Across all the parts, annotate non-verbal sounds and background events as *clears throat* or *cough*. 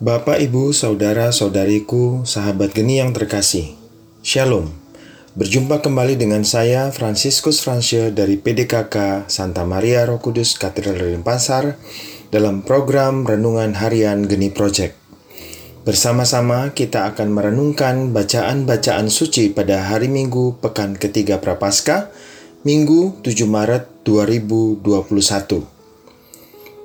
Bapak, Ibu, Saudara-saudariku, sahabat geni yang terkasih. Shalom. Berjumpa kembali dengan saya, Franciscus Francia dari PDKK Santa Maria Roh Kudus Katedral Denpasar dalam program Renungan Harian Geni Project. Bersama-sama kita akan merenungkan bacaan-bacaan suci pada hari Minggu pekan ketiga Prapaskah, Minggu 7 Maret 2021.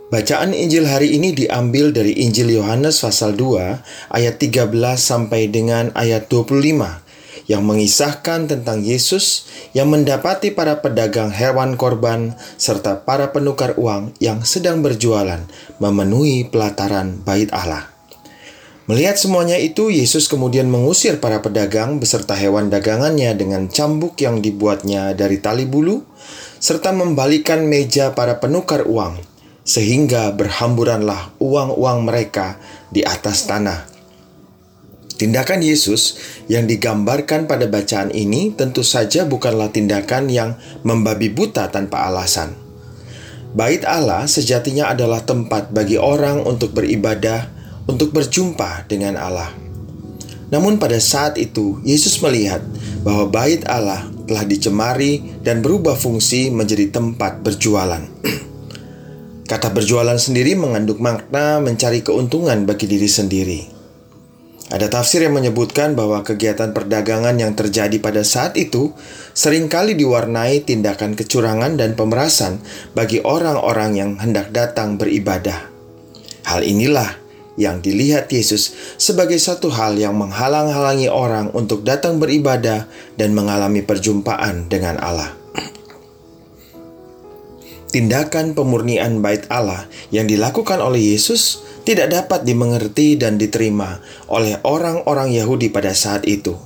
Bacaan Injil hari ini diambil dari Injil Yohanes pasal 2 ayat 13 sampai dengan ayat 25 yang mengisahkan tentang Yesus yang mendapati para pedagang hewan korban serta para penukar uang yang sedang berjualan memenuhi pelataran bait Allah. Melihat semuanya itu, Yesus kemudian mengusir para pedagang beserta hewan dagangannya dengan cambuk yang dibuatnya dari tali bulu, serta membalikan meja para penukar uang sehingga berhamburanlah uang-uang mereka di atas tanah. Tindakan Yesus yang digambarkan pada bacaan ini tentu saja bukanlah tindakan yang membabi buta tanpa alasan. Bait Allah sejatinya adalah tempat bagi orang untuk beribadah, untuk berjumpa dengan Allah. Namun pada saat itu Yesus melihat bahwa bait Allah telah dicemari dan berubah fungsi menjadi tempat berjualan. *clears throat* Kata berjualan sendiri mengandung makna mencari keuntungan bagi diri sendiri. Ada tafsir yang menyebutkan bahwa kegiatan perdagangan yang terjadi pada saat itu sering kali diwarnai tindakan kecurangan dan pemerasan bagi orang-orang yang hendak datang beribadah. Hal inilah yang dilihat Yesus sebagai satu hal yang menghalang-halangi orang untuk datang beribadah dan mengalami perjumpaan dengan Allah tindakan pemurnian bait Allah yang dilakukan oleh Yesus tidak dapat dimengerti dan diterima oleh orang-orang Yahudi pada saat itu.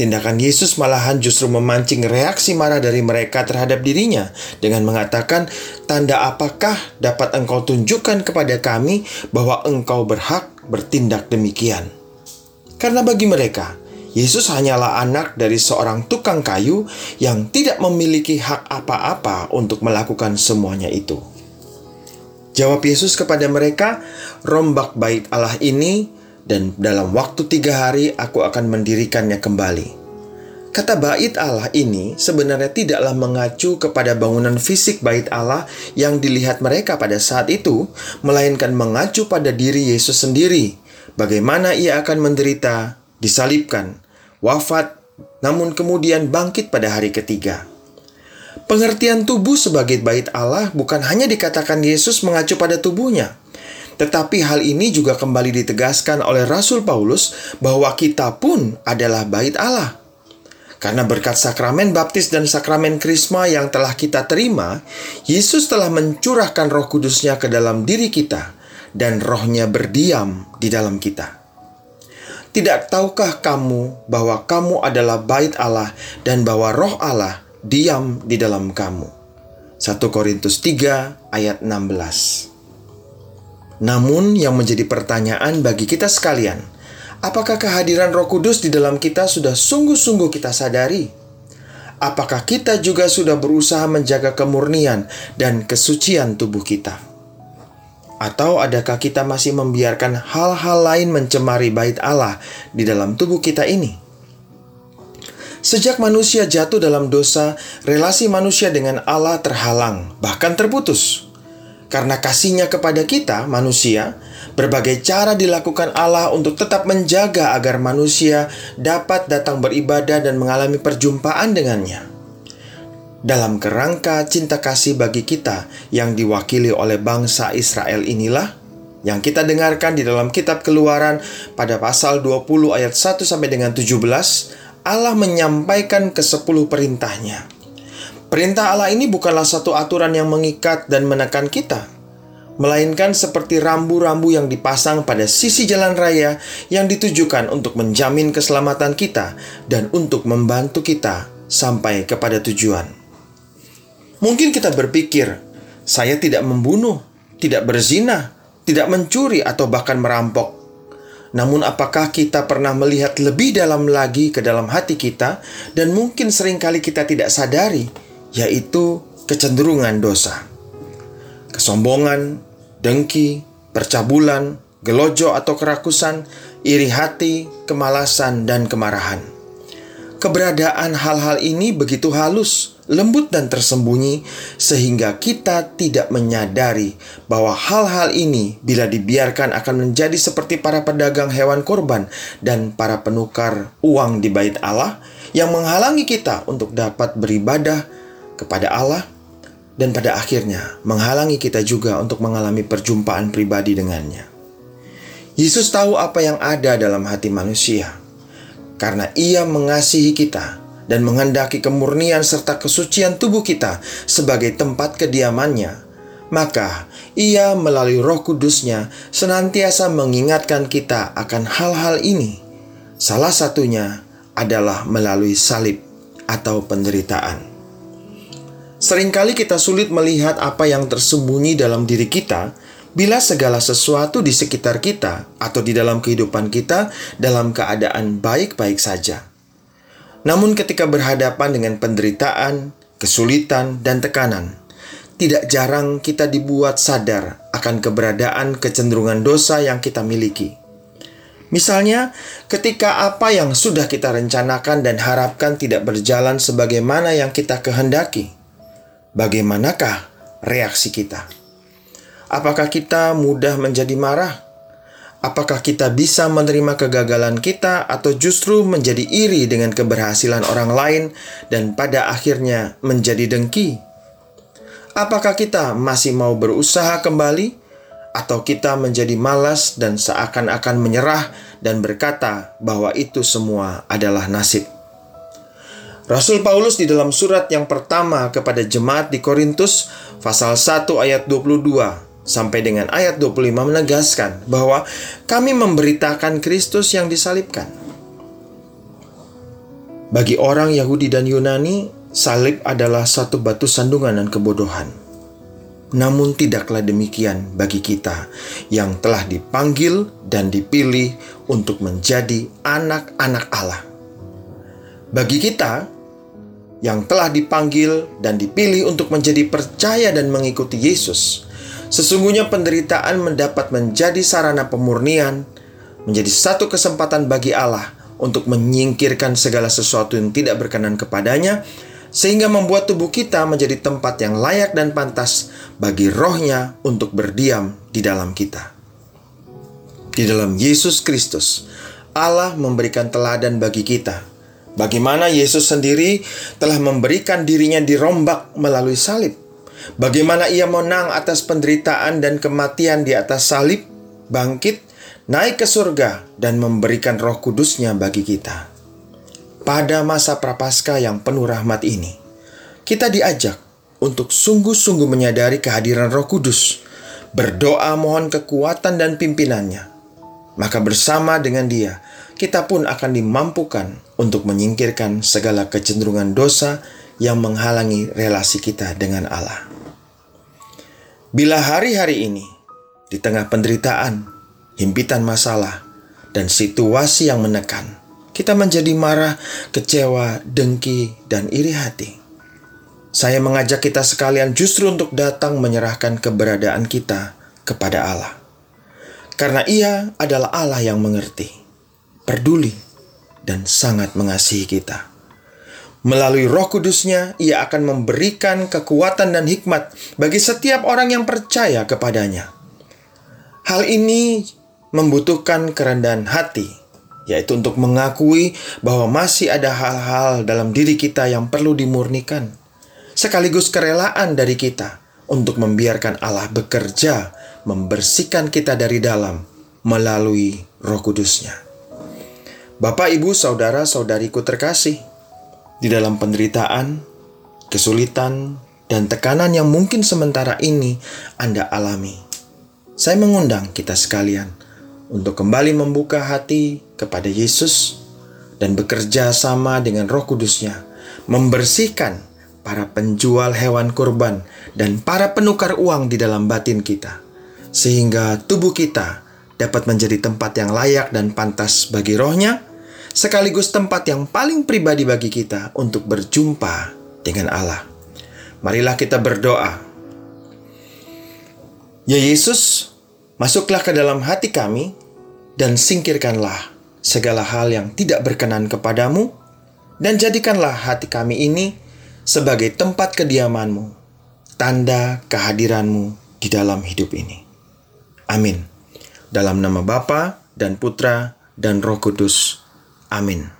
Tindakan Yesus malahan justru memancing reaksi marah dari mereka terhadap dirinya dengan mengatakan, "Tanda apakah dapat engkau tunjukkan kepada kami bahwa engkau berhak bertindak demikian?" Karena bagi mereka, Yesus hanyalah anak dari seorang tukang kayu yang tidak memiliki hak apa-apa untuk melakukan semuanya itu. Jawab Yesus kepada mereka, "Rombak bait Allah ini, dan dalam waktu tiga hari aku akan mendirikannya kembali." Kata bait Allah ini sebenarnya tidaklah mengacu kepada bangunan fisik bait Allah yang dilihat mereka pada saat itu, melainkan mengacu pada diri Yesus sendiri. Bagaimana ia akan menderita, disalibkan, wafat, namun kemudian bangkit pada hari ketiga. Pengertian tubuh sebagai bait Allah bukan hanya dikatakan Yesus mengacu pada tubuhnya, tetapi hal ini juga kembali ditegaskan oleh Rasul Paulus bahwa kita pun adalah bait Allah. Karena berkat sakramen baptis dan sakramen krisma yang telah kita terima, Yesus telah mencurahkan roh kudusnya ke dalam diri kita, dan rohnya berdiam di dalam kita. Tidak tahukah kamu bahwa kamu adalah bait Allah dan bahwa roh Allah diam di dalam kamu? 1 Korintus 3 ayat 16 Namun yang menjadi pertanyaan bagi kita sekalian, apakah kehadiran roh kudus di dalam kita sudah sungguh-sungguh kita sadari? Apakah kita juga sudah berusaha menjaga kemurnian dan kesucian tubuh kita? Atau adakah kita masih membiarkan hal-hal lain mencemari bait Allah di dalam tubuh kita ini? Sejak manusia jatuh dalam dosa, relasi manusia dengan Allah terhalang, bahkan terputus. Karena kasihnya kepada kita, manusia, berbagai cara dilakukan Allah untuk tetap menjaga agar manusia dapat datang beribadah dan mengalami perjumpaan dengannya dalam kerangka cinta kasih bagi kita yang diwakili oleh bangsa Israel inilah yang kita dengarkan di dalam kitab Keluaran pada pasal 20 ayat 1 sampai dengan 17 Allah menyampaikan ke sepuluh perintahnya. Perintah Allah ini bukanlah satu aturan yang mengikat dan menekan kita, melainkan seperti rambu-rambu yang dipasang pada sisi jalan raya yang ditujukan untuk menjamin keselamatan kita dan untuk membantu kita sampai kepada tujuan. Mungkin kita berpikir, saya tidak membunuh, tidak berzina, tidak mencuri, atau bahkan merampok. Namun, apakah kita pernah melihat lebih dalam lagi ke dalam hati kita, dan mungkin sering kali kita tidak sadari, yaitu kecenderungan dosa, kesombongan, dengki, percabulan, gelojo atau kerakusan, iri hati, kemalasan, dan kemarahan. Keberadaan hal-hal ini begitu halus, lembut, dan tersembunyi, sehingga kita tidak menyadari bahwa hal-hal ini, bila dibiarkan, akan menjadi seperti para pedagang hewan korban dan para penukar uang di Bait Allah yang menghalangi kita untuk dapat beribadah kepada Allah, dan pada akhirnya menghalangi kita juga untuk mengalami perjumpaan pribadi dengannya. Yesus tahu apa yang ada dalam hati manusia karena ia mengasihi kita dan menghendaki kemurnian serta kesucian tubuh kita sebagai tempat kediamannya, maka ia melalui roh kudusnya senantiasa mengingatkan kita akan hal-hal ini. Salah satunya adalah melalui salib atau penderitaan. Seringkali kita sulit melihat apa yang tersembunyi dalam diri kita bila segala sesuatu di sekitar kita atau di dalam kehidupan kita dalam keadaan baik-baik saja. Namun, ketika berhadapan dengan penderitaan, kesulitan, dan tekanan, tidak jarang kita dibuat sadar akan keberadaan kecenderungan dosa yang kita miliki. Misalnya, ketika apa yang sudah kita rencanakan dan harapkan tidak berjalan sebagaimana yang kita kehendaki, bagaimanakah reaksi kita? Apakah kita mudah menjadi marah? Apakah kita bisa menerima kegagalan kita, atau justru menjadi iri dengan keberhasilan orang lain dan pada akhirnya menjadi dengki? Apakah kita masih mau berusaha kembali, atau kita menjadi malas dan seakan-akan menyerah dan berkata bahwa itu semua adalah nasib? Rasul Paulus di dalam surat yang pertama kepada jemaat di Korintus, pasal 1 ayat 22 sampai dengan ayat 25 menegaskan bahwa kami memberitakan Kristus yang disalibkan. Bagi orang Yahudi dan Yunani, salib adalah satu batu sandungan dan kebodohan. Namun tidaklah demikian bagi kita yang telah dipanggil dan dipilih untuk menjadi anak-anak Allah. Bagi kita yang telah dipanggil dan dipilih untuk menjadi percaya dan mengikuti Yesus, Sesungguhnya penderitaan mendapat menjadi sarana pemurnian, menjadi satu kesempatan bagi Allah untuk menyingkirkan segala sesuatu yang tidak berkenan kepadanya, sehingga membuat tubuh kita menjadi tempat yang layak dan pantas bagi rohnya untuk berdiam di dalam kita. Di dalam Yesus Kristus, Allah memberikan teladan bagi kita. Bagaimana Yesus sendiri telah memberikan dirinya dirombak melalui salib Bagaimana ia menang atas penderitaan dan kematian di atas salib, bangkit, naik ke surga, dan memberikan roh kudusnya bagi kita. Pada masa prapaskah yang penuh rahmat ini, kita diajak untuk sungguh-sungguh menyadari kehadiran roh kudus, berdoa mohon kekuatan dan pimpinannya. Maka bersama dengan dia, kita pun akan dimampukan untuk menyingkirkan segala kecenderungan dosa yang menghalangi relasi kita dengan Allah. Bila hari-hari ini, di tengah penderitaan, himpitan masalah, dan situasi yang menekan, kita menjadi marah, kecewa, dengki, dan iri hati. Saya mengajak kita sekalian justru untuk datang menyerahkan keberadaan kita kepada Allah. Karena ia adalah Allah yang mengerti, peduli, dan sangat mengasihi kita. Melalui roh kudusnya, ia akan memberikan kekuatan dan hikmat bagi setiap orang yang percaya kepadanya. Hal ini membutuhkan kerendahan hati, yaitu untuk mengakui bahwa masih ada hal-hal dalam diri kita yang perlu dimurnikan, sekaligus kerelaan dari kita untuk membiarkan Allah bekerja membersihkan kita dari dalam melalui roh kudusnya. Bapak, Ibu, Saudara, Saudariku terkasih, di dalam penderitaan, kesulitan, dan tekanan yang mungkin sementara ini Anda alami. Saya mengundang kita sekalian untuk kembali membuka hati kepada Yesus dan bekerja sama dengan Roh Kudusnya, membersihkan para penjual hewan kurban dan para penukar uang di dalam batin kita, sehingga tubuh kita dapat menjadi tempat yang layak dan pantas bagi rohnya sekaligus tempat yang paling pribadi bagi kita untuk berjumpa dengan Allah. Marilah kita berdoa. Ya Yesus, Masuklah ke dalam hati kami dan singkirkanlah segala hal yang tidak berkenan kepadamu dan jadikanlah hati kami ini sebagai tempat kediamanmu, tanda kehadiranmu di dalam hidup ini. Amin. Dalam nama Bapa dan Putra dan Roh Kudus. Amin.